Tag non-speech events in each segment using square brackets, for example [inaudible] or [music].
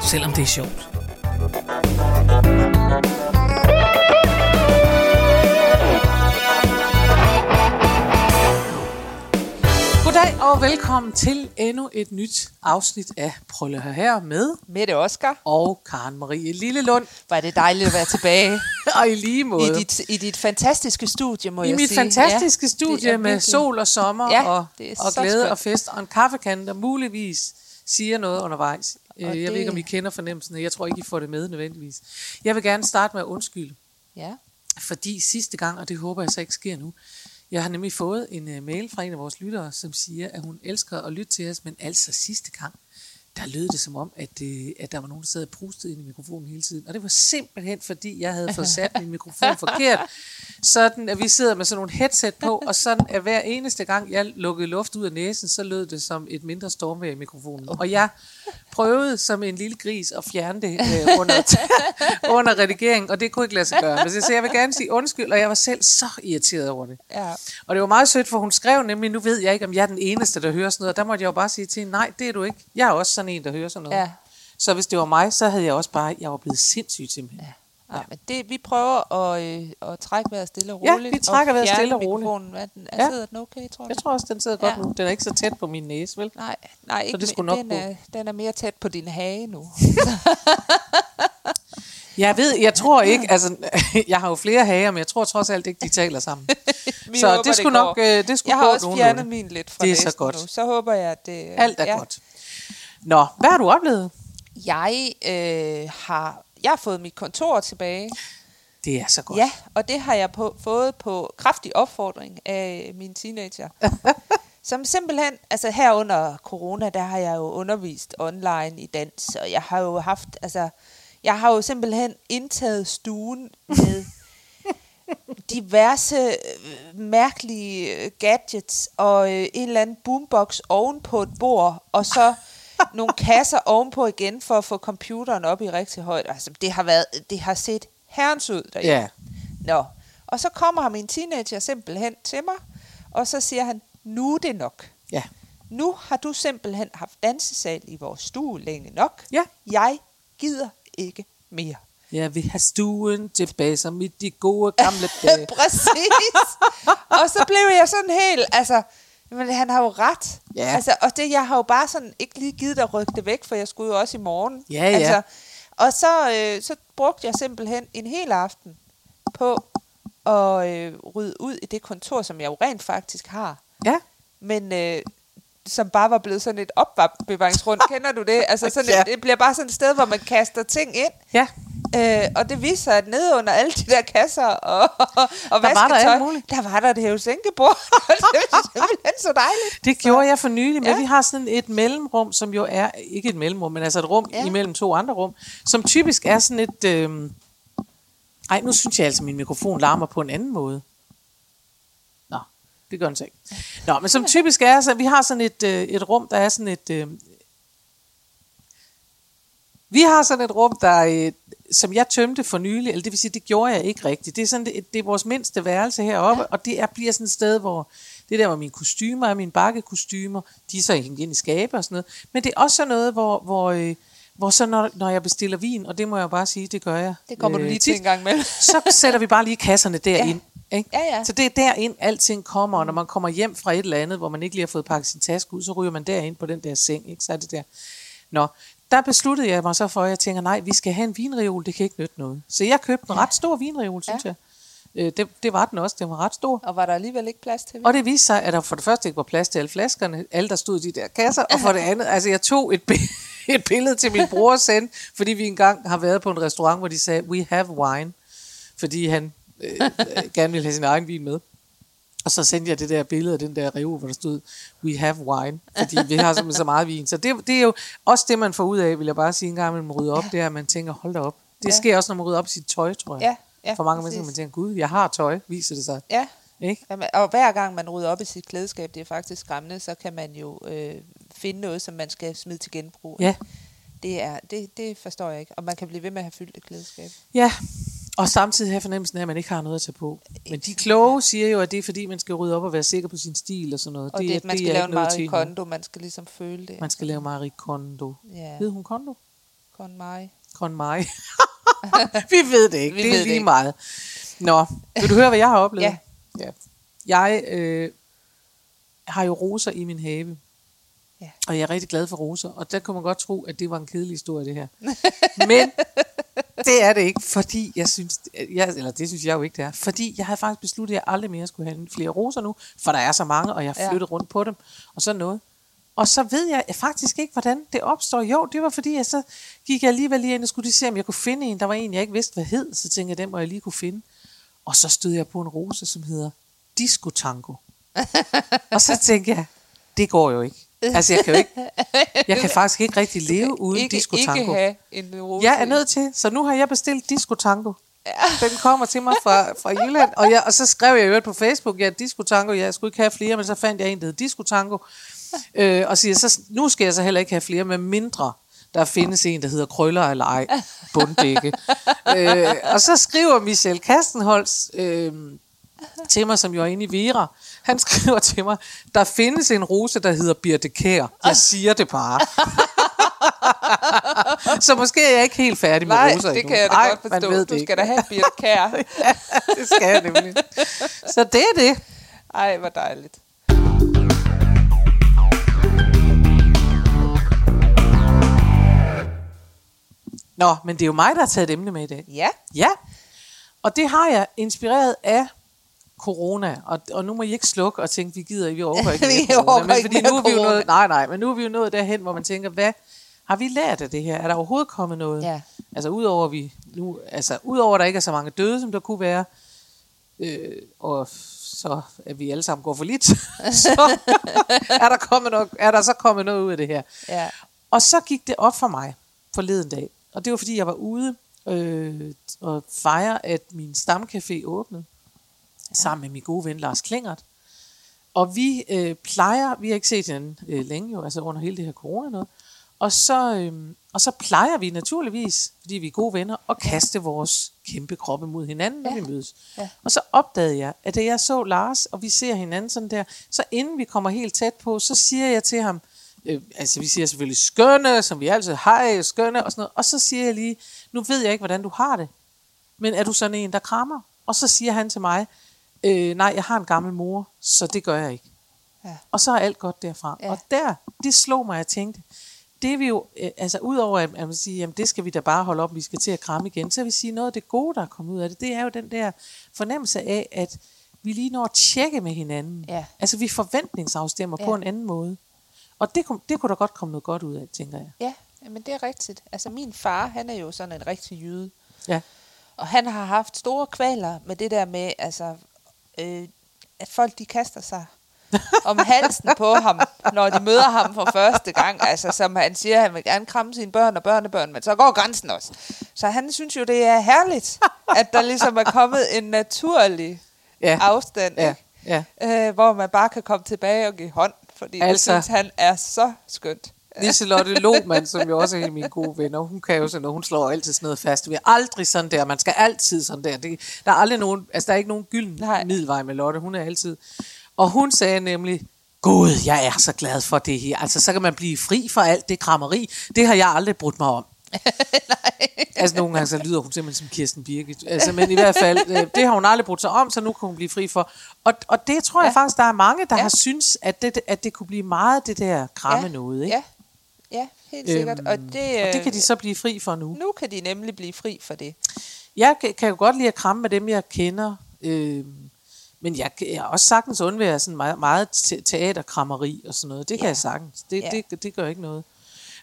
selvom det er sjovt. Goddag og velkommen til endnu et nyt afsnit af at høre her med Mette Oskar. og Karen Marie Lillelund. Var det dejligt at være tilbage [laughs] Og i lige måde. i dit, i dit fantastiske studie, må I jeg mit sige. fantastiske Ja, studie det er med sol og sommer Ja, og, det er og glæde skønt. og fest og en kaffekande, der muligvis siger noget undervejs. Øh, Jeg det- ved ikke, om I kender fornemmelsen. Jeg tror ikke, I får det med nødvendigvis. Jeg vil gerne starte med at undskylde, Ja. fordi sidste gang, og det håber jeg så ikke sker nu, jeg har nemlig fået en uh, mail fra en af vores lyttere, som siger, at hun elsker at lytte til os, men altså sidste gang, der lød det som om, at, uh, at der var nogen, der sad og prustede ind i mikrofonen hele tiden. Og det var simpelthen, fordi jeg havde fået sat min mikrofon forkert. Sådan, at vi sidder med sådan nogle headset på, og sådan, at hver eneste gang, jeg lukkede luft ud af næsen, så lød det som et mindre stormvejr i mikrofonen. Og jeg prøvede som en lille gris at fjerne det øh, under, [laughs] under redigeringen, og det kunne ikke lade sig gøre. Men så jeg vil gerne sige undskyld, og jeg var selv så irriteret over det. Ja. Og det var meget sødt, for hun skrev nemlig, nu ved jeg ikke, om jeg er den eneste, der hører sådan noget. Og der måtte jeg jo bare sige til hende, nej, det er du ikke. Jeg er også sådan en, der hører sådan noget. Ja. Så hvis det var mig, så havde jeg også bare, jeg var blevet sindssyg simpelthen. Ja. Men det, vi prøver at, øh, at trække vejret stille og Ja, roligt. vi trækker vejret stille og roligt. Er, den, er Ja. ja. sidder den okay, tror du? Jeg tror også, den sidder godt Ja. nu. Den er ikke så tæt på min næse, vel? Nej, nej ikke, det skulle nok den, er, den er mere tæt på din hage nu. [laughs] Jeg ved, jeg tror ikke, altså, [laughs] jeg har jo flere hager, men jeg tror trods alt ikke, de taler sammen. [laughs] Så håber, det skulle nok, går. øh, det skulle Jeg har også fjernet min lidt fra Det er så godt. Nu. Så håber jeg, at det... Alt er ja. godt. Nå, hvad har du oplevet? Jeg øh, har... Jeg har fået mit kontor tilbage. Det er så godt. Ja, og det har jeg på, fået på kraftig opfordring af mine teenager. [laughs] som simpelthen, altså her under corona, der har jeg jo undervist online i dans, og jeg har jo haft, altså, jeg har jo simpelthen indtaget stuen med [laughs] diverse øh, mærkelige øh, gadgets og øh, en eller anden boombox oven på et bord, og så [laughs] nogle kasser ovenpå igen for at få computeren op i rigtig højde. Altså, det har været, det har set herrens ud derhjemme. Ja. Nå, og så kommer min teenager simpelthen til mig, og så siger han, nu er det nok. Ja. Nu har du simpelthen haft dansesal i vores stue længe nok. Ja. Jeg gider ikke mere. Jeg vil have stuen tilbage, som i de gode gamle [laughs] dage. Præcis. og så blev jeg sådan helt, altså, men han har jo ret. Ja. Altså, og det, jeg har jo bare sådan ikke lige givet at rykke det væk, for jeg skulle jo også i morgen. Ja, ja. Altså, og så, øh, så brugte jeg simpelthen en hel aften på at øh, rydde ud i det kontor, som jeg jo rent faktisk har. Ja. Men øh, som bare var blevet sådan et opbevaringsrund. [laughs] Kender du det? Altså sådan Ja. et, det bliver bare sådan et sted, hvor man kaster ting ind. Ja. Øh, og det viser sig, at nede under alle de der kasser og, [laughs] og Der var der muligt. der var der et hævesænkebord. [laughs] det var [laughs] simpelthen så dejligt. Det gjorde jeg for nylig, men Ja. vi har sådan et mellemrum, som jo er, ikke et mellemrum, men altså et rum. Ja. imellem to andre rum, som typisk er sådan et... Øh... Ej, nu synes jeg altså, at min mikrofon larmer på en anden måde. Nå, det gør den så ikke. Nå, men som typisk er, så vi har sådan et, øh, et rum, der er sådan et... Øh... Vi har sådan et rum, der øh, som jeg tømte for nylig, eller det vil sige, det gjorde jeg ikke rigtigt. Det er, sådan, det, det er vores mindste værelse heroppe, ja. og det er, bliver sådan et sted, hvor det der, hvor mine kostymer er, mine bakkekostymer, de er så hængt ind i skabe og sådan noget. Men det er også sådan noget, hvor, hvor, øh, hvor så når, når jeg bestiller vin, og det må jeg bare sige, det gør jeg. Det kommer du lige til en gang med. [laughs] så sætter vi bare lige kasserne derind. Ja. Ikke? Ja, ja. Så det er derind, alting kommer, og når man kommer hjem fra et eller andet, hvor man ikke lige har fået pakket sin taske ud, så ryger man derind på den der seng, ikke? så er det der. Nå, der besluttede jeg mig så for, at jeg tænker, nej, vi skal have en vinreol, det kan ikke nytte noget. Så jeg købte en ret stor vinreol, synes Ja. jeg. Øh, Det, det var den også, den var ret stor. Og var der alligevel ikke plads til Og det viste sig, at der for det første ikke var plads til alle flaskerne, alle der stod i de der kasser, og for det [laughs] andet, altså jeg tog et, bi- [laughs] et billede til min bror og sendte, fordi vi engang har været på en restaurant, hvor de sagde, we have wine, fordi han øh, øh, gerne ville have sin egen vin med. Og så sendte jeg det der billede af den der reol, hvor der stod, we have wine, fordi vi har simpelthen så meget vin. Så det, det er jo også det, man får ud af, vil jeg bare sige en gang, man rydder op, det er, at man tænker, hold da op. Det Ja. sker også, når man rydder op i sit tøj, tror jeg. Ja, ja, For mange præcis. mennesker, man tænker, gud, jeg har tøj, viser det sig. Ja, Ikke? Jamen, og hver gang man rydder op i sit klædeskab, det er faktisk skræmmende, så kan man jo øh, finde noget, som man skal smide til genbrug. Ja, Det, er, det, det forstår jeg ikke. Og man kan blive ved med at have fyldt et klædeskab. ja. Og samtidig have fornemmelsen af, at man ikke har noget at tage på. Men de kloge siger jo, at det er fordi, man skal rydde op og være sikker på sin stil og sådan noget. Og det, det, er- man skal er lave en Marie. Kondo, man skal ligesom føle det. Man skal lave Marie Kondo. Ja, Ved hun Kondo? Kon Marie. Kon Marie. [laughs] Vi ved det ikke. Vi det ved er det lige ikke. meget. Nå, vil du høre, hvad jeg har oplevet? Ja. ja. Jeg øh, har jo roser i min have. Ja. Og jeg er rigtig glad for roser. Og der kunne man godt tro, at det var en kedelig historie, det her. [laughs] Men det er det ikke, fordi jeg synes, jeg, eller det synes jeg jo ikke, det er. Fordi jeg havde faktisk besluttet, at jeg aldrig mere skulle have flere roser nu, for der er så mange, og jeg har Ja. flyttet rundt på dem, og sådan noget. Og så ved jeg faktisk ikke, hvordan det opstår. Jo, det var fordi, jeg så gik jeg alligevel lige ind og skulle lige se, om jeg kunne finde en. Der var en, jeg ikke vidste, hvad hed. Så tænkte jeg, den må jeg lige kunne finde. Og så stod jeg på en rose, som hedder Disco Tango. [laughs] og så tænkte jeg, det går jo ikke. Altså, jeg kan jo ikke, [laughs] jeg kan faktisk ikke rigtig leve uden ikke, Disco ikke have en rose. Jeg er nødt til, så nu har jeg bestilt Disco Tango. Den kommer til mig fra, fra Jylland, og, jeg, og så skrev jeg øvrigt på Facebook, ja, Disco Tango, jeg skulle ikke have flere, men så fandt jeg en, der hed Disco Tango, øh, og siger, så, nu skal jeg så heller ikke have flere, med mindre der findes en, der hedder Krøller eller ej, [laughs] bunddække. øh, og så skriver Michel Kastenholz øh, til mig, som jo er inde i Vera, han skriver til mig, der findes en rose, der hedder Birte Kær. Jeg siger det bare. [laughs] så måske er jeg ikke helt færdig med Nej, roser det kan jeg da Ej, godt man forstå. ved Du ikke. skal da have Birte Kær. [laughs] ja, det skal jeg nemlig. Så det er det. Ej, hvor dejligt. Nå, men det er jo mig, der har taget et emne med i dag. Ja, Ja, og det har jeg inspireret af corona. Og, og nu må I ikke slukke og tænke, vi gider ikke, vi overgår [laughs] ikke Vi corona. overgår Men fordi nu er vi jo nået, nej, nej, men nu er vi jo nået derhen, hvor man tænker, hvad har vi lært af det her? Er der overhovedet kommet noget? Ja. Altså udover vi nu, altså udover der ikke er så mange døde, som der kunne være, øh, og så at vi alle sammen går for lidt, [laughs] så er der, kommet noget, er der så kommet noget ud af det her. ja. Og så gik det op for mig forleden dag. Og det var fordi, jeg var ude øh, og fejre, at min stamcafé åbnede. Sammen med min gode ven Lars Klingert. Og vi øh, plejer, vi har ikke set hinanden øh, længe jo, altså under hele det her corona noget. Og så, øh, og så plejer vi naturligvis, fordi vi er gode venner, at kaste vores kæmpe kroppe mod hinanden, når Ja. vi mødes. Ja. Og så opdagede jeg, at da jeg så Lars, og vi ser hinanden sådan der, så inden vi kommer helt tæt på, så siger jeg til ham, øh, altså vi siger selvfølgelig skønne, som vi altid, hej, skønne, og sådan noget. Og så siger jeg lige, nu ved jeg ikke, hvordan du har det, men er du sådan en, der krammer? Og så siger han til mig, øh, nej, jeg har en gammel mor, så det gør jeg ikke. Ja. Og så er alt godt derfra. Ja. Og der, det slog mig, at jeg tænkte, det er vi jo, øh, altså udover at, at man siger, jamen det skal vi da bare holde op, vi skal til at kramme igen, så vil jeg sige, noget af det gode, der er kommet ud af det, det er jo den der fornemmelse af, at vi lige når at tjekke med hinanden. Ja. Altså vi forventningsafstemmer ja. på en anden måde. Og det, kunne, det kunne der godt komme noget godt ud af, tænker jeg. Ja, men det er rigtigt. Altså min far, han er jo sådan en rigtig jyde. Ja. Og han har haft store kvaler med det der med, altså, øh, at folk de kaster sig [laughs] om halsen på ham, når de møder ham for første gang. Altså, som han siger, han vil gerne kramme sine børn og børnebørn, men så går grænsen også. Så han synes jo, det er herligt, at der ligesom er kommet en naturlig Ja. afstand, Ja. ja. Øh, hvor man bare kan komme tilbage og give hånd, fordi Altså. det synes han er så skønt. Liselotte Lohmann, som jo også er en af mine gode venner, hun kan jo sådan noget, hun slår altid sådan noget fast. Vi er aldrig sådan der, man skal altid sådan der. Det, der er aldrig nogen, altså der er ikke nogen gylden Nej. middelvej med Lotte, hun er altid. Og hun sagde nemlig, Gud, jeg er så glad for det her. Altså, så kan man blive fri for alt det krammeri. Det har jeg aldrig brudt mig om. [laughs] altså, nogle gange så lyder hun simpelthen som Kirsten Birgit. Altså, men i hvert fald, øh, det har hun aldrig brudt sig om, så nu kan hun blive fri for. Og, og det tror jeg Ja. faktisk, der er mange, der Ja. har synes, at det, at det kunne blive meget det der kramme ja, noget. Ikke? Ja helt sikkert. Øhm, og, det, og det kan de øh, så blive fri for nu. Nu kan de nemlig blive fri for det. Jeg kan, kan jo godt lide at kramme med dem, jeg kender. Øh, men jeg, har også sagtens undvære sådan meget, meget te- teaterkrammeri og sådan noget. Det kan Ja. jeg sagtens. Det, Ja. det, det gør ikke noget.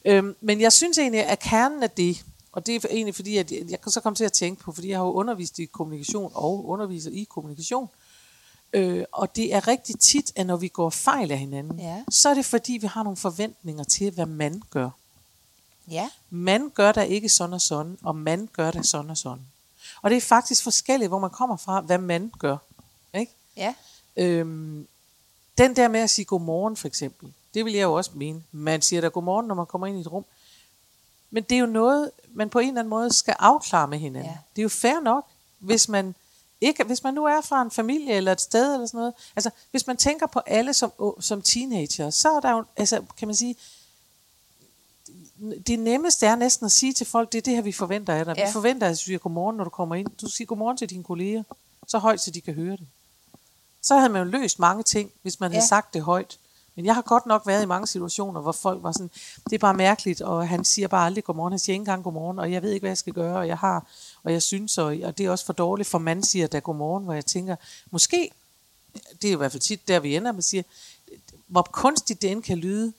Øhm, men jeg synes egentlig, at kernen af det, og det er egentlig fordi, at jeg, jeg kan så komme til at tænke på, fordi jeg har jo undervist i kommunikation og underviser i kommunikation, Øh, og det er rigtig tit, at når vi går fejl af hinanden, Ja. så er det fordi, vi har nogle forventninger til, hvad man gør. Ja. Man gør der ikke sådan og sådan, og man gør der sådan og sådan. Og det er faktisk forskelligt, hvor man kommer fra, hvad man gør. Ikke? Ja. Øhm, den der med at sige godmorgen for eksempel, det vil jeg jo også mene. Man siger da godmorgen, når man kommer ind i et rum. Men det er jo noget, man på en eller anden måde skal afklare med hinanden. Ja. Det er jo fair nok, hvis man ikke, hvis man nu er fra en familie eller et sted eller sådan noget. Altså, hvis man tænker på alle som, som teenager, så er der jo, altså, kan man sige, det nemmeste er næsten at sige til folk, det er det her, vi forventer af dig. Ja. Vi forventer, at du siger godmorgen, når du kommer ind. Du siger godmorgen til dine kolleger, så højt, så de kan høre det. Så havde man jo løst mange ting, hvis man ja. havde sagt det højt. Men jeg har godt nok været i mange situationer, hvor folk var sådan, det er bare mærkeligt, og han siger bare aldrig godmorgen, han siger ikke engang godmorgen, og jeg ved ikke, hvad jeg skal gøre, og jeg har, og jeg synes, og, og det er også for dårligt, for man siger da godmorgen, hvor jeg tænker, måske, det er i hvert fald tit der, vi ender, man siger, hvor kunstigt det end kan lyde,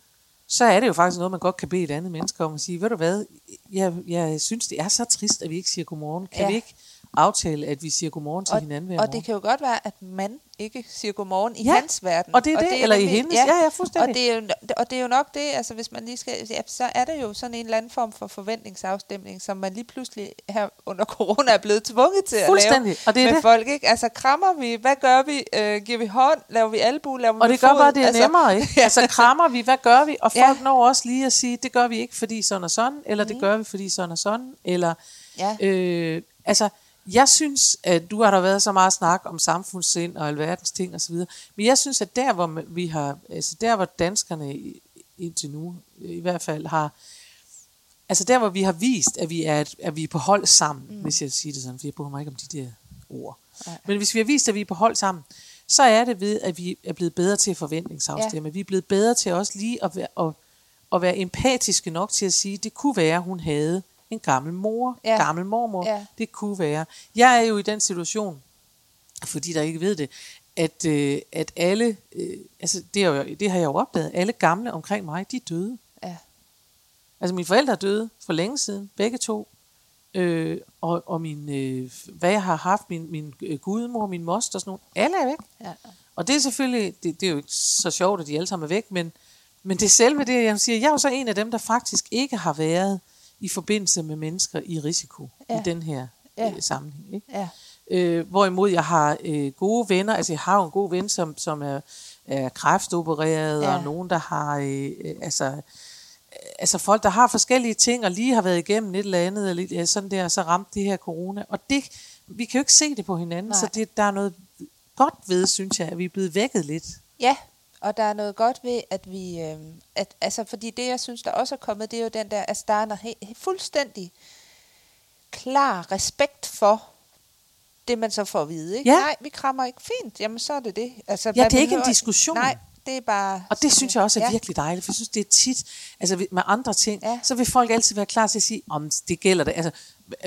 så er det jo faktisk noget, man godt kan bede et andet menneske om at sige, ved du hvad, jeg, jeg synes, det er så trist, at vi ikke siger godmorgen. Kan. Ja. vi ikke aftale, at vi siger godmorgen til Og, hinanden hver og morgen? det kan jo godt være, at man ikke siger godmorgen i Ja, hans verden. og det er det, eller i hendes. Ja, ja, fuldstændig. Og det, er jo, og det er jo nok det, altså hvis man lige skal, ja, så er det jo sådan en eller anden form for forventningsafstemning, som man lige pludselig her under corona er blevet tvunget til at lave og det er med det. folk. Ikke? Altså krammer vi, hvad gør vi, øh, giver vi hånd, laver vi albu, laver Og vi det gør fod? bare, det er altså, nemmere, ikke? [laughs] Altså krammer vi, hvad gør vi? Og Ja. folk når også lige at sige, det gør vi ikke, fordi sådan og sådan, eller det gør vi, fordi sådan og sådan, eller... Ja. Øh, altså, jeg synes, at du har der været så meget snak om samfundssind og alverdens ting osv., men jeg synes, at der, hvor vi har, altså der, hvor danskerne indtil nu i hvert fald har, altså der, hvor vi har vist, at vi er, et, at vi er på hold sammen, mm. hvis jeg siger det sådan, for jeg bryder mig ikke om de der ord. Nej. Men hvis vi har vist, at vi er på hold sammen, så er det ved, at vi er blevet bedre til at forventningsafstemme. Ja. Vi er blevet bedre til også lige at være, at, at være empatiske nok til at sige, det kunne være, at hun havde en gammel mor, ja. Gammel mormor. Ja. Det kunne være. Jeg er jo i den situation, fordi der ikke ved det, at, øh, at alle, øh, altså det, er jo, det har jeg jo opdaget, alle gamle omkring mig, de er døde. Ja. Altså mine forældre er døde for længe siden, begge to. Øh, og, og min, øh, hvad jeg har haft, min, min øh, gudmor, min moster og sådan noget, alle er væk. Ja. Og det er selvfølgelig, det, det er jo ikke så sjovt, at de alle sammen er væk, men, men det er selve det, jeg siger, jeg er jo så en af dem, der faktisk ikke har været i forbindelse med mennesker i risiko ja. I den her Ja. øh, sammenhæng. Ikke? Ja. Øh, hvorimod jeg har øh, gode venner, altså jeg har jo en god ven, som, som er, er kræftopereret, ja. Og nogen, der har, øh, øh, altså, øh, altså folk, der har forskellige ting, og lige har været igennem et eller andet, eller ja, sådan der, og så ramte det her corona. Og det, vi kan jo ikke se det på hinanden, Nej. så det, der er noget godt ved, synes jeg, at vi er blevet vækket lidt. Ja, og der er noget godt ved, at vi... Øh, at, altså, fordi det, jeg synes, der også er kommet, det er jo den der, altså, der er en he- fuldstændig klar respekt for det, man så får at vide. Ikke? Ja. Nej, vi krammer ikke fint. Jamen, så er det det. Altså, Ja, det er ikke en diskussion. Nej, det er bare... Og det synes jeg også er ja. virkelig dejligt, for jeg synes, det er tit, altså med andre ting, Ja. så vil folk altid være klar til at sige, om det gælder det. Altså,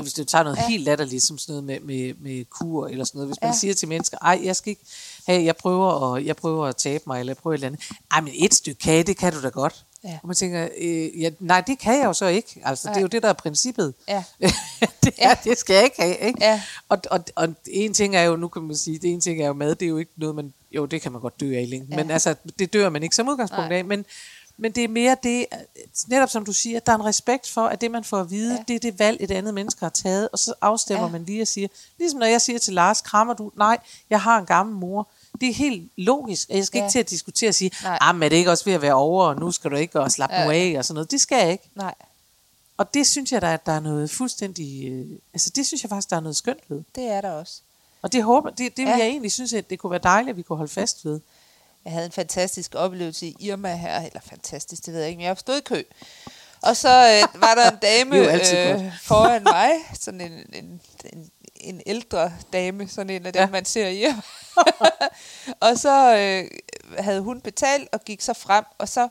hvis du tager noget ja. Helt latterligt, som sådan noget med, med, med kur eller sådan noget, hvis man Ja. siger til mennesker, ej, jeg skal ikke, hey, jeg prøver, at, jeg prøver at tabe mig, eller jeg prøver et eller andet. Ej, men et stykke kage, det kan du da godt. Ja. Og man tænker, øh, ja, nej, det kan jeg jo så ikke. Altså, det er Nej. jo det, der er princippet. Ja. [laughs] det, ja. Ja. det skal jeg ikke have. Ikke? Ja. Og, og, og en ting er jo, nu kan man sige, det ene ting er jo mad, det er jo ikke noget, man, jo, det kan man godt dø af i længden, ja. men altså, det dør man ikke som udgangspunkt Nej. af, men, men det er mere det, netop som du siger, at der er en respekt for, at det man får at vide, ja. Det er det valg, et andet menneske har taget, og så afstemmer. Ja. man lige og siger, ligesom når jeg siger til Lars, krammer du? Nej, jeg har en gammel mor. Det er helt logisk, jeg skal ja. Ikke til at diskutere og sige, ah, men er det ikke også ved at være over, og nu skal du ikke og slappe ja. nu af, og sådan noget. Det skal jeg ikke. Nej, Og det synes jeg, der er, der er noget fuldstændig, øh, altså det synes jeg faktisk, der er noget skønt ved. det er der også. Og det håber, det, det vil Ja. jeg egentlig synes, at det kunne være dejligt, at vi kunne holde fast ved. Jeg havde en fantastisk oplevelse i Irma her, eller fantastisk, det ved jeg ikke, men jeg stod i kø. Og så øh, var der en [laughs] dame Det øh, [laughs] foran mig, sådan en, en, en, en ældre dame, sådan en af dem, Ja. man ser i [laughs] og så øh, havde hun betalt og gik så frem, og så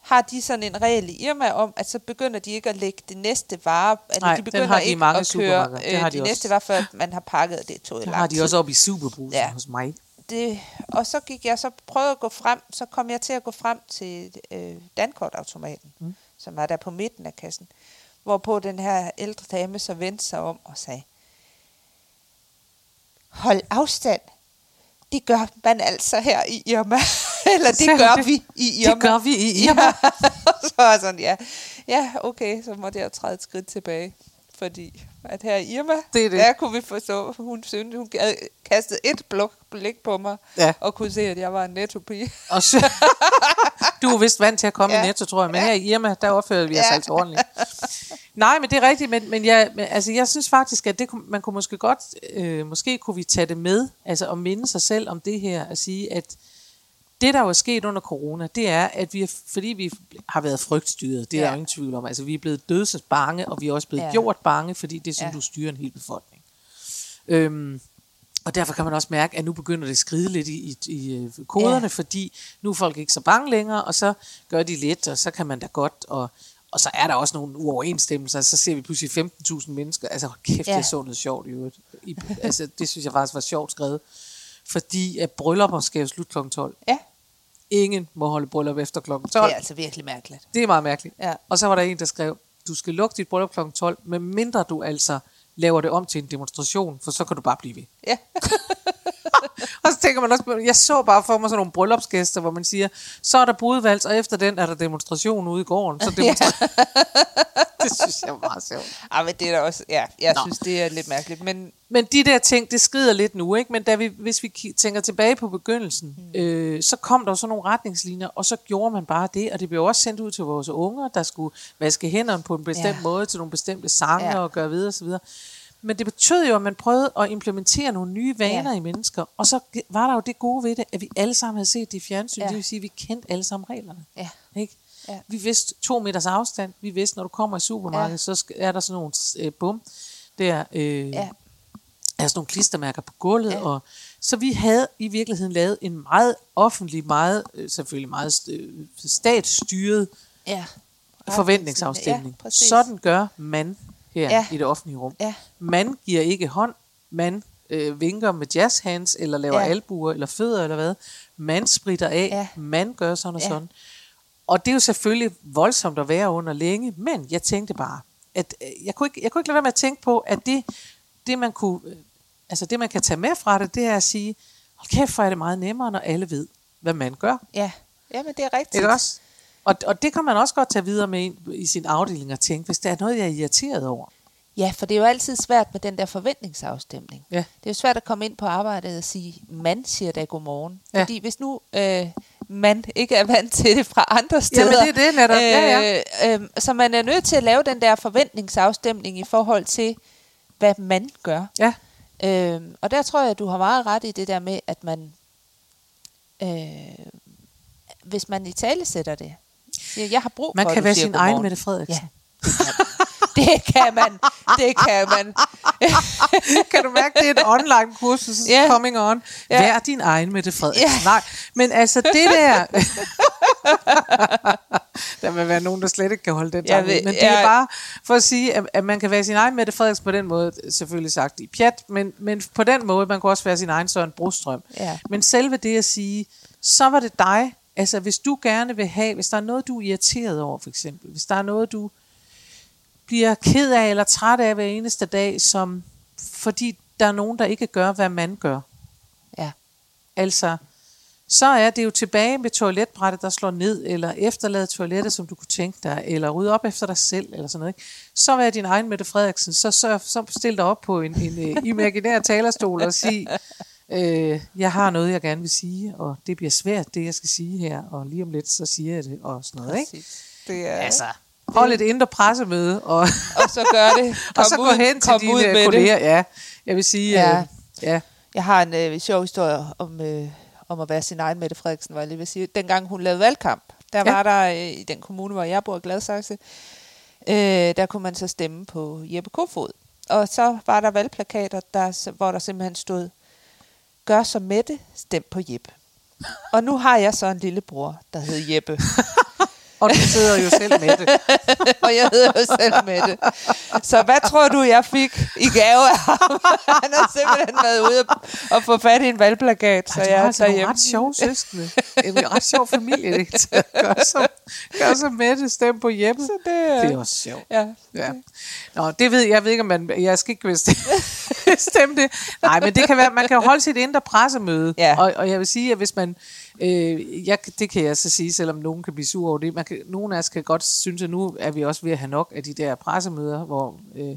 har de sådan en regel i Irma om, at så begynder de ikke at lægge det næste vare, eller Nej, de begynder har de i ikke mange at køre supermarkeder. Det har øh, de de også. næste varer, før man har pakket, det tog Det lang har de også op i superbrusen. Ja. hos mig. det, og så gik jeg så prøvede at gå frem, så kom jeg til at gå frem til øh, dankortautomaten, mm. Som var der på midten af kassen, hvorpå den her ældre dame så vendte sig om og sagde, hold afstand, det gør man altså her i Irma. [laughs] Eller det gør det? vi i Irma. Det gør vi i [laughs] Irma. Ja. [laughs] så var sådan, ja. Ja, okay, så måtte jeg træde et skridt tilbage. Fordi at her i Irma, Det er det. der kunne vi forstå, hun syntes, hun havde kastet et blok blik på mig, Ja. og kunne se, at jeg var en nettopige. Og så, du er vist vant til at komme ja. Ja. i Netto, tror jeg, men her i Irma, der opfører vi os Ja. altså ordentligt. Nej, men det er rigtigt, men, men, jeg, men altså, jeg synes faktisk, at det, man kunne måske godt, øh, måske kunne vi tage det med, altså at minde sig selv om det her, at sige, at det, der jo er sket under corona, det er, at vi, er, fordi vi har været frygtstyret, det er Ja. der ingen tvivl om, altså vi er blevet dødsens bange, og vi er også blevet ja. Ja. gjort bange, fordi det er sådan, ja. Ja. du styrer en hel befolkning. Øhm, og derfor kan man også mærke, at nu begynder det at skride lidt i, i, i øh, koderne, ja. Fordi nu er folk ikke så bange længere, og så gør de lidt, og så kan man da godt, og, og så er der også nogle uoverensstemmelser, så ser vi pludselig 15.000 mennesker, altså kæft, ja. Ja. det så noget sjovt i øvrigt. I, altså, det synes jeg faktisk var sjovt skrevet, fordi at bryllupper skal jo slutte kl. 12. Ja, Ingen må holde bryllup efter kl. 12. det er altså virkelig mærkeligt. Det er meget mærkeligt. Ja. Og så var der en, der skrev, du skal lukke dit bryllup kl. 12, medmindre du altså laver det om til en demonstration, for så kan du bare blive ved. Ja. [laughs] [laughs] Og så tænker man også, på- jeg så bare for mig sådan nogle bryllupsgæster, hvor man siger, så er der brudvalgs, og efter den er der demonstration ude i gården. Så demonstra- [laughs] det synes jeg var meget sjovt. Ej, men det er da også, ja, jeg Nå. Synes, det er lidt mærkeligt. Men Men de der ting, det skrider lidt nu, ikke? Men da vi, hvis vi tænker tilbage på begyndelsen, mm. øh, så kom der jo sådan nogle retningslinjer, og så gjorde man bare det, og det blev også sendt ud til vores unger, der skulle vaske hænderne på en bestemt ja. Ja. måde til nogle bestemte sange ja. Ja. og gøre videre osv. Men det betød jo, at man prøvede at implementere nogle nye vaner ja. I mennesker, og så var der jo det gode ved det, at vi alle sammen havde set det i fjernsyn, ja. Det vil sige, at vi kendte alle sammen reglerne. ja, Ikke? Ja. Vi vidste to meters afstand. Vi vidste, når du kommer i supermarkedet, ja. så er der sådan nogle øh, bum der. Øh, ja. Er sådan nogle klistermærker på gulvet. Ja. Ja. Og, så vi havde i virkeligheden lavet en meget offentlig, meget, øh, selvfølgelig meget øh, statsstyret ja. forventningsafstemning. Ja, præcis. Sådan gør man her ja. I det offentlige rum. Ja. Man giver ikke hånd, man øh, vinker med jazzhands, eller laver ja. Albuer, eller fødder, eller hvad. Man spritter af, ja. Ja. man gør sådan og Ja. sådan. Og det er jo selvfølgelig voldsomt at være under længe, men jeg tænkte bare, at øh, jeg kunne ikke, jeg kunne ikke lade være med at tænke på, at det, det man kunne, øh, altså det man kan tage med fra det, det er at sige, hold kæft, hvor er det meget nemmere, når alle ved, hvad man gør. Ja, Jamen, det er rigtigt. Ikke også? Og, og det kan man også godt tage videre med i sin afdeling og tænke, hvis der er noget, jeg er irriteret over. Ja, for det er jo altid svært med den der forventningsafstemning. Ja. Det er jo svært at komme ind på arbejdet og sige, man siger da godmorgen. Ja. Ja. Fordi hvis nu øh, man ikke er vant til det fra andre steder, Jamen, det er det netop. Ja, Øh, øh, så man er nødt til at lave den der forventningsafstemning i forhold til, hvad man gør. Ja, Øh, og der tror jeg, at du har meget ret i det der med, at man, øh, hvis man i tale sætter det, siger, jeg har brug man for, kan at du være sin egen godmorgen." Mette Frederiksen. Ja, det kan man. Det kan man. Det kan man. [laughs] kan du mærke, det er et online kursus Ja. coming on. Ja. Vær din egen Mette Frederiksen. Ja. Nej, men altså det der... [laughs] der vil være nogen, der slet ikke kan holde den tanke. Men det er bare for at sige, at, at man kan være sin egen Mette Frederiksen på den måde, selvfølgelig sagt i pjat, men, men på den måde, man kan også være sin egen Søren Brostrøm. Ja. Men selve det at sige, så var det dig, altså hvis du gerne vil have, hvis der er noget, du er irriteret over for eksempel, hvis der er noget, du bliver ked af eller træt af hver eneste dag, som fordi der er nogen, der ikke gør, hvad man gør. Ja. Altså, så er det jo tilbage med toiletbrættet, der slår ned, eller efterlade toilettet, som du kunne tænke dig, eller rydde op efter dig selv, eller sådan noget. Ikke? Så vær din egen Mette Frederiksen, så, så, så stil dig op på en, en uh, imaginær talerstol og sig, øh, jeg har noget, jeg gerne vil sige, og det bliver svært, det jeg skal sige her, og lige om lidt, så siger jeg det, og sådan noget. Ikke? Det er, Altså, hold et indre pressemøde, og, og så gør det. Kom [laughs] og så gå hen til dine ud med kolleger. Det. Ja, jeg vil sige, Ja. Øh, ja. Jeg har en øh, sjov historie om, øh, om at være sin egen Mette Frederiksen, var jeg lige vil sige. Dengang hun lavede valgkamp, der Ja. var der øh, i den kommune, hvor jeg bor Gladsaxe, øh, der kunne man så stemme på Jeppe Kofod. Og så var der valgplakater, der, hvor der simpelthen stod, gør som Mette, stem på Jeppe. Og nu har jeg så en lillebror, der hedder Jeppe. [laughs] Og du sidder jo selv med det. [laughs] og jeg hedder jo selv Mette. Så hvad tror du, jeg fik i gave af ham? [laughs] Han har simpelthen været ude og, få fat i en valgplakat, så jeg jeg er altså derhjemme. ret sjove søskende. En ret sjov familie. Det gør så, gør så med det stemme på Jeppe. Så det, Det er også sjovt. Ja, Ja. Nå, det ved jeg ved ikke, om man... Jeg skal ikke, hvis Stem det. Nej, men det kan være, man kan holde sit indre pressemøde. Ja. Og, og jeg vil sige, at hvis man, øh, jeg, det kan jeg så sige, selvom nogen kan blive sur over det, man kan, nogen af os kan godt synes, at nu er vi også ved at have nok af de der pressemøder, hvor øh,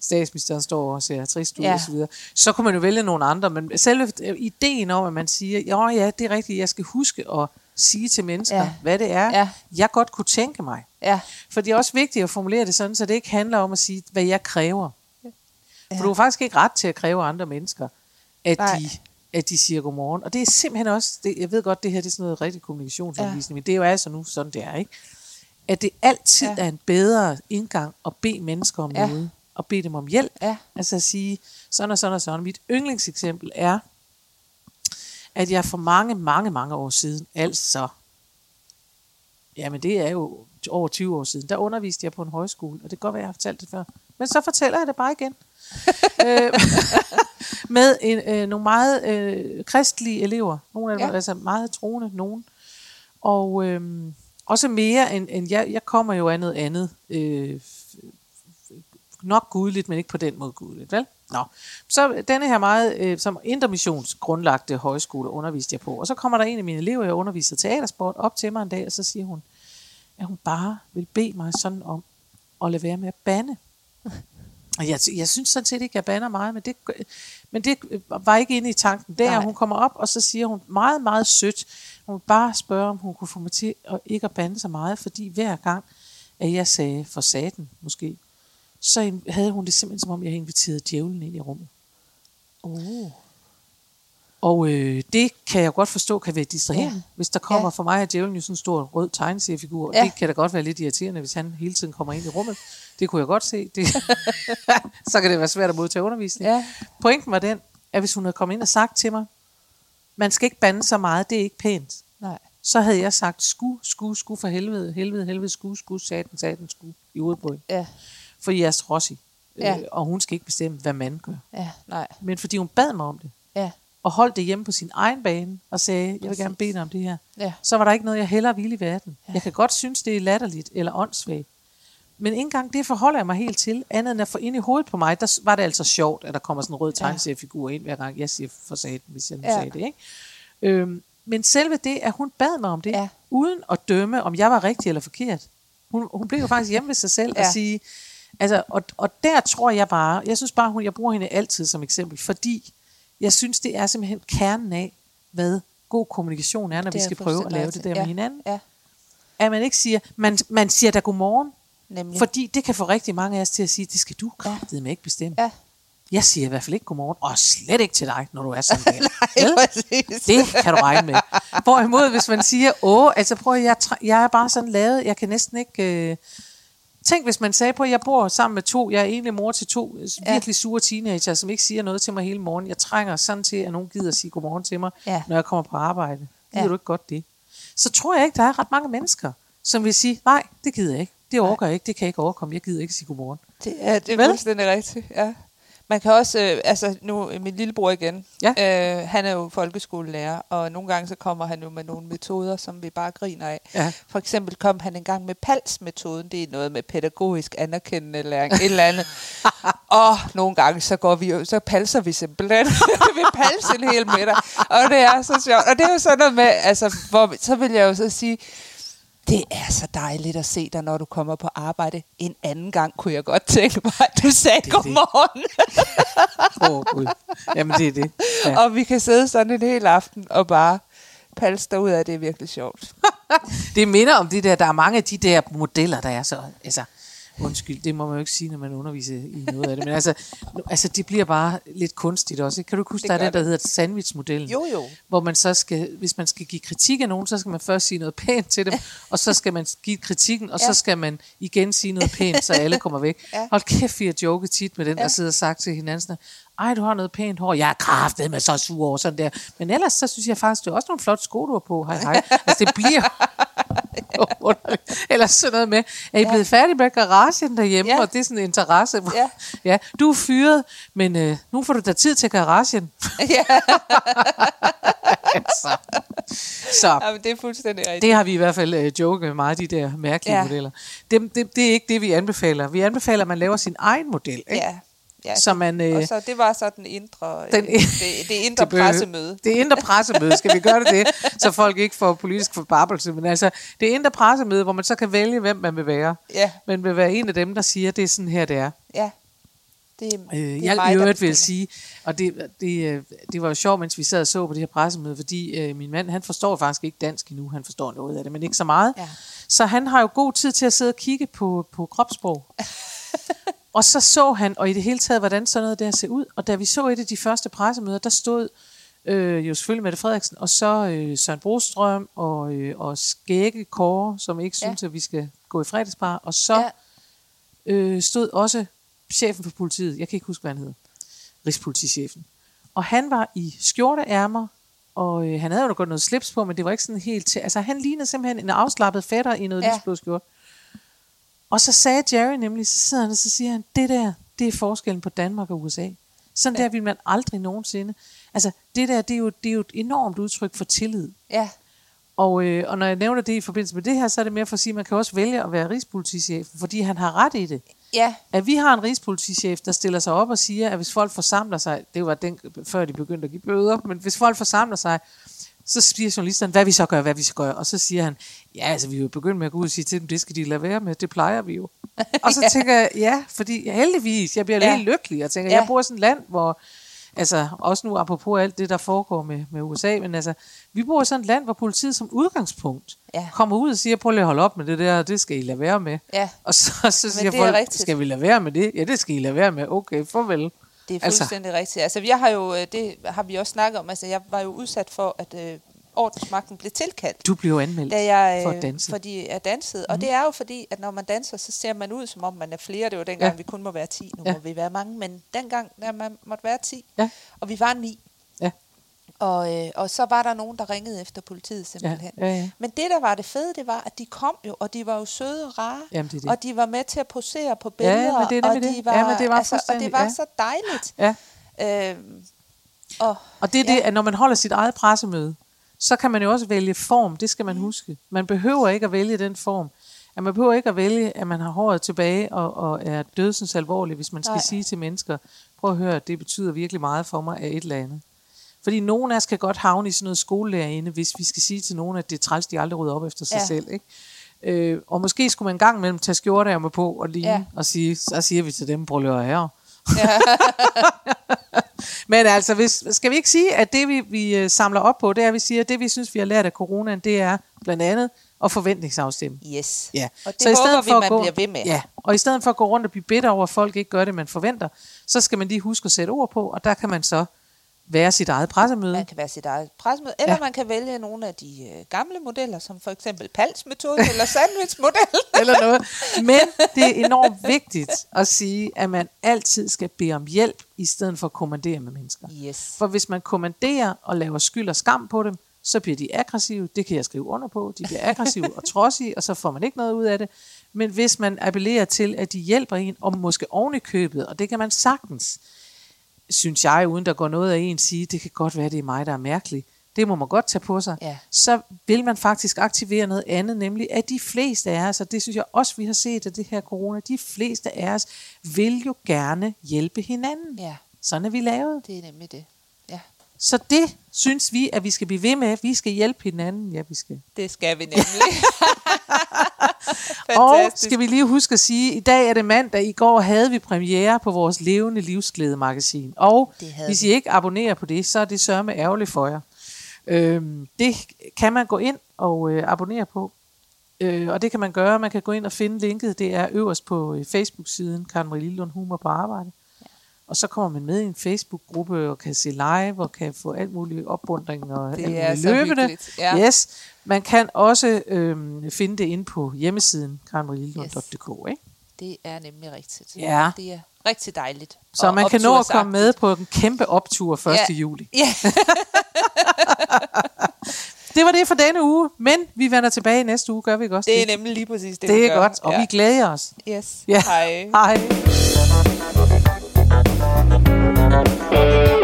statsministeren står og ser trist ud Ja. og så videre. Så kunne man jo vælge nogle andre, men selve øh, ideen om, at man siger, ja, ja, det er rigtigt, jeg skal huske at sige til mennesker, ja. hvad det er, Ja. jeg godt kunne tænke mig. Ja. For det er også vigtigt at formulere det sådan, så det ikke handler om at sige, hvad jeg kræver. Ja. For du har faktisk ikke ret til at kræve andre mennesker, at Nej. de, at de siger godmorgen. Og det er simpelthen også, det, jeg ved godt, det her det er sådan noget rigtig kommunikationsundervisning, ja. men det er jo altså nu sådan, det er, ikke? At det altid Ja. er en bedre indgang at bede mennesker om ja. noget, og bede dem om hjælp. Ja. Altså at sige, sådan og sådan og sådan. Mit yndlingseksempel er, at jeg for mange, mange, mange år siden, altså, jamen det er jo over 20 år siden, der underviste jeg på en højskole, og det kan godt være, jeg har fortalt det før. Men så fortæller jeg det bare igen. [laughs] øh, med en, øh, nogle meget øh, kristelige elever. Nogle af dem Ja. altså meget troende, nogen. Og øh, også mere end, end jeg, jeg kommer jo af noget andet. Øh, nok gudligt, men ikke på den måde gudligt, vel? Nå. Så denne her meget, øh, som intermissionsgrundlagte højskole underviste jeg på. Og så kommer der en af mine elever, jeg underviser teatersport, op til mig en dag, og så siger hun, at hun bare vil bede mig sådan om at lade være med at bande. Jeg, jeg synes sådan set ikke, jeg bander meget, men det, men det var ikke inde i tanken. Der Nej. hun kommer op, og så siger hun meget, meget sødt, hun bare spørge, om hun kunne få mig til at ikke at bande så meget, fordi hver gang, at jeg sagde for saten måske, så havde hun det simpelthen som om, jeg havde inviteret djævlen ind i rummet. Oh. Og øh, det kan jeg godt forstå kan være distraherende, Ja. hvis der kommer Ja. for mig, at djævlen jo sådan en stor rød tegneseriefigur. Ja. Det kan da godt være lidt irriterende, hvis han hele tiden kommer ind i rummet. Det kunne jeg godt se. Det, [laughs] så kan det være svært at modtage undervisning. Ja. Pointen var den, at hvis hun havde kommet ind og sagt til mig, man skal ikke bande så meget, det er ikke pænt. Nej. Så havde jeg sagt, sku, sku, sku for helvede, helvede, helvede, sku, sku, satan, satan, sku, i hende. Ja. For jeg er rossi. Ja. Øh, og hun skal ikke bestemme, hvad man gør. Ja. Nej. Men fordi hun bad mig om det, Ja. Og holdt det hjemme på sin egen bane, og sagde, jeg vil gerne bede om det her, Ja. så var der ikke noget, jeg hellere ville i verden. Ja. Jeg kan godt synes, det er latterligt eller åndssvagt. Men ikke engang det forholder jeg mig helt til, andet end at få ind i hovedet på mig, der var det altså sjovt, at der kommer sådan en rød tegneseriefigur ind, hver gang jeg siger for satan, hvis jeg nu Ja. sagde det. Ikke? Øhm, men selve det, at hun bad mig om det, Ja. uden at dømme, om jeg var rigtig eller forkert. Hun, hun blev jo faktisk hjemme ved sig selv. Ja. og sige, altså, og, og der tror jeg bare, jeg synes bare, hun, jeg bruger hende altid som eksempel, fordi jeg synes, det er simpelthen kernen af, hvad god kommunikation er, når Det vi skal prøve at lave det der ja. med hinanden. Ja. At man ikke siger, man, man siger da godmorgen, Nemlig. fordi det kan få rigtig mange af os til at sige, det skal du kraftedeme ikke bestemme. Ja. Jeg siger i hvert fald ikke godmorgen, og slet ikke til dig, når du er sådan [laughs] der. Nej. [laughs] Det kan du regne med. Hvorimod, hvis man siger, åh, altså prøv jeg, jeg er bare sådan lavet, jeg kan næsten ikke... Øh... Tænk, hvis man sagde på, at jeg bor sammen med to, jeg er egentlig mor til to Ja. virkelig sure teenager, som ikke siger noget til mig hele morgen. Jeg trænger sådan til, at nogen gider at sige godmorgen til mig, Ja. når jeg kommer på arbejde. Gider Ja. du ikke godt det? Så tror jeg ikke, der er ret mange mennesker, som vil sige, nej, det gider jeg ikke. Det overgår jeg ikke, det kan jeg ikke overkomme, jeg gider ikke sige godmorgen. Det er, det er Vel? fuldstændig rigtigt, ja. Man kan også, øh, altså nu øh, min lillebror igen, Ja. øh, han er jo folkeskolelærer, og nogle gange så kommer han jo med nogle metoder, som vi bare griner af. Ja. For eksempel kom han en gang med PALS-metoden, det er noget med pædagogisk anerkendende læring, et eller andet. [laughs] og nogle gange så går vi jo, så palser vi simpelthen. [laughs] vi palser en hel middag, og det er så sjovt. Og det er jo sådan noget med, altså, hvor, så vil jeg jo så sige, det er så dejligt at se dig, når du kommer på arbejde. En anden gang kunne jeg godt tænke mig, at du sagde det. godmorgen. Åh, oh, Gud. Jamen, det er det. Ja. og vi kan sidde sådan en hel aften og bare palse ud af det er virkelig sjovt. Det minder om det der, der er mange af de der modeller, der er så, altså, undskyld, det må man jo ikke sige, når man underviser i noget af det, men altså, altså det bliver bare lidt kunstigt også. ikke? Kan du ikke huske, Det der er den, der det. hedder sandwichmodellen? Jo, jo. Hvor man så skal, hvis man skal give kritik af nogen, så skal man først sige noget pænt til dem, [laughs] og så skal man give kritikken, og Ja. så skal man igen sige noget pænt, så alle kommer væk. [laughs] Ja. Hold kæft, vi har joket tit med den, der sidder og sagt til hinanden ej, du har noget pænt hår. Jeg er kraftet med så sur over sådan der. Men ellers, så synes jeg faktisk, du har også nogle flotte sko, du har på. Hej, hej. Altså, det bliver. [laughs] Eller sådan noget med, er I blevet færdige med garagen derhjemme? Ja. Og det er sådan en interesse. Ja. ja. Du er fyret, men øh, nu får du da tid til garagen. [laughs] ja, [laughs] altså. Så Jamen, det er fuldstændig rigtigt. det har vi i hvert fald øh, joket med meget, de der mærkelige Ja. ja. modeller. Det, det, det er ikke det, vi anbefaler. Vi anbefaler, at man laver sin egen model. Ikke? Ja. Ja, Så man, øh, Og så det var så den indre, Den- den, det, det indre [laughs] Det behøver- pressemøde. Det indre pressemøde, skal vi gøre det det, [laughs] så folk ikke får politisk forbarbelse. Men altså, det indre pressemøde, hvor man så kan vælge, hvem man vil være. Ja, Man vil være en af dem, der siger, det er sådan her, det er. ja. Det, Øh, det jeg mig, i øvrigt vil sige, og det, det, øh, det var jo sjovt, mens vi sad og så på det her pressemøde, fordi øh, min mand, han forstår faktisk ikke dansk endnu, han forstår noget af det, men ikke så meget. Ja. Så han har jo god tid til at sidde og kigge på, på kropssprog. [laughs] og så så han, og i det hele taget, hvordan sådan noget der ser ud. Og da vi så et af de første pressemøder, der stod øh, jo selvfølgelig Mette Frederiksen, og så øh, Søren Brostrøm og, øh, og Skægge Kåre, som ikke Ja. synes, at vi skal gå i fredagspar. Og så Ja. øh, stod også chefen for politiet, jeg kan ikke huske, hvad han hed, Rigspolitichefen. Og han var i skjorteærmer, og øh, han havde jo godt noget slips på, men det var ikke sådan helt til. Altså han lignede simpelthen en afslappet fætter i noget. Ja. lysblå skjorte. Og så sagde Jerry nemlig, så sidder han og så siger han, det der, det er forskellen på Danmark og USA. Sådan ja. der vil man aldrig nogensinde. Altså det der, det er, jo, det er jo et enormt udtryk for tillid. Ja, Og, øh, og når jeg nævner det i forbindelse med det her, så er det mere for at sige, at man kan også vælge at være rigspolitichef, fordi han har ret i det. ja, At vi har en rigspolitichef, der stiller sig op og siger, at hvis folk forsamler sig, det var den, før de begyndte at give bøder, men hvis folk forsamler sig, så siger journalisterne, hvad vi så gør, hvad vi så gør. Og så siger han, ja, altså vi er jo begyndt med at gå ud og sige til dem, det skal de lade være med, det plejer vi jo. [laughs] Og så Ja. tænker jeg, ja, fordi heldigvis, jeg bliver ja. Helt lykkelig. Jeg tænker, Ja. jeg bor i sådan et land, hvor, altså også nu apropos alt det, der foregår med, med USA, men altså, vi bor i sådan et land, hvor politiet som udgangspunkt Ja. kommer ud og siger, prøv lige at holde op med det der, det skal I lade være med. ja. Og så, så siger er folk, rigtigt. skal vi lade være med det? Ja, det skal I lade være med. Okay, farvel. Det er Altså- fuldstændig altså. rigtigt. Altså, jeg har jo, øh, det har vi også snakket om, altså, jeg var jo udsat for, at øh, ordensmagten blev tilkaldt. Du bliver anmeldt da jeg, for øh, at danse. Fordi jeg dansede. Og det er jo fordi, at når man danser, så ser man ud, som om man er flere. Det var dengang, Ja. vi kun må være 10. Nu ja. må vi være mange. Men dengang, der man måtte være 10. Ja. Og vi var 9. Ja. Og, øh, og så var der nogen, der ringede efter politiet Ja, simpelthen. ja, ja. Men det, der var det fede, det var, at de kom jo, og de var jo søde og rare. Jamen, det det. Og de var med til at posere på Ja, billeder. men det er og nemlig de det. var, Ja, men det var altså, og det var ja. så dejligt. Ja. Øhm, og, Og det er det, Ja. at når man holder sit eget pressemøde, så kan man jo også vælge form. Det skal man huske. Man behøver ikke at vælge den form. At man behøver ikke at vælge, at man har håret tilbage og, og er dødsens alvorlig, hvis man skal Nej. sige til mennesker, prøv at høre, det betyder virkelig meget for mig af et eller andet. Fordi nogen af os kan godt havne i sådan noget skolelærerinde, hvis vi skal sige til nogen, at det er træls, de aldrig rydder op efter sig Ja. selv. Ikke? Øh, og måske skulle man en gang imellem tage skjorteærmer på og ligne, Ja. og sige, så siger vi til dem, prøv lige at høre. ja, [laughs] Men altså, hvis, skal vi ikke sige, at det vi, vi øh, samler op på, det er, at vi siger, at det vi synes, vi har lært af coronaen, det er blandt andet at forventningsafstemme. yes. Ja. Og det Så i stedet vi, for at man gå- bliver ved med. Ja, og i stedet for at gå rundt og blive bitter over, at folk ikke gør det, man forventer, så skal man lige huske at sætte ord på, og der kan man så være sit eget pressemøde. Man kan være sit eget pressemøde, eller Ja. man kan vælge nogle af de øh, gamle modeller, som for eksempel Pals-metoden [laughs] eller sandwich-modellen. [laughs] eller noget. Men det er enormt vigtigt at sige, at man altid skal bede om hjælp, i stedet for at kommandere med mennesker. Yes. For hvis man kommanderer og laver skyld og skam på dem, så bliver de aggressive. Det kan jeg skrive under på. De bliver aggressive og trodsige, og så får man ikke noget ud af det. Men hvis man appellerer til, at de hjælper en, og måske oven i købet, og det kan man sagtens, synes jeg, uden der går noget af en sige, det kan godt være, det er mig, der er mærkelig. Det må man godt tage på sig. Ja. Så vil man faktisk aktivere noget andet, nemlig at de fleste af os, og det synes jeg også, vi har set af det her corona, de fleste af os vil jo gerne hjælpe hinanden. Ja, Sådan er vi lavet. det er nemlig det. Ja, Så det synes vi, at vi skal blive ved med. Vi skal hjælpe hinanden. Ja, vi skal. det skal vi nemlig. [laughs] [laughs] Og skal vi lige huske at sige, at i dag er det mandag. I går havde vi premiere på vores levende livsglæde magasin. Og hvis vi. I ikke abonnerer på det, så er det sørme ærgerligt for jer. Øhm, det kan man gå ind og øh, abonnere på. Øh, og det kan man gøre. Man kan gå ind og finde linket. Det er øverst på øh, Facebook-siden Karen Marie Lillund Humor på arbejde. Og så kommer man med i en Facebook-gruppe og kan se live og kan få alt muligt opbundring og Det alt er så løbende. hyggeligt, ja. Yes. Man kan også øhm, finde det inde på hjemmesiden karenmarielund.dk. Ikke? Det er nemlig rigtigt. Ja. Det er rigtig dejligt. Så man kan nå at komme med på en kæmpe optur 1. Ja. juli. Ja, [laughs] Det var det for denne uge, men vi vender tilbage næste uge, gør vi ikke også det er nemlig lige præcis det, det er godt, og ja. vi glæder os. Yes. Ja. Hej. Hej. I'm not a father.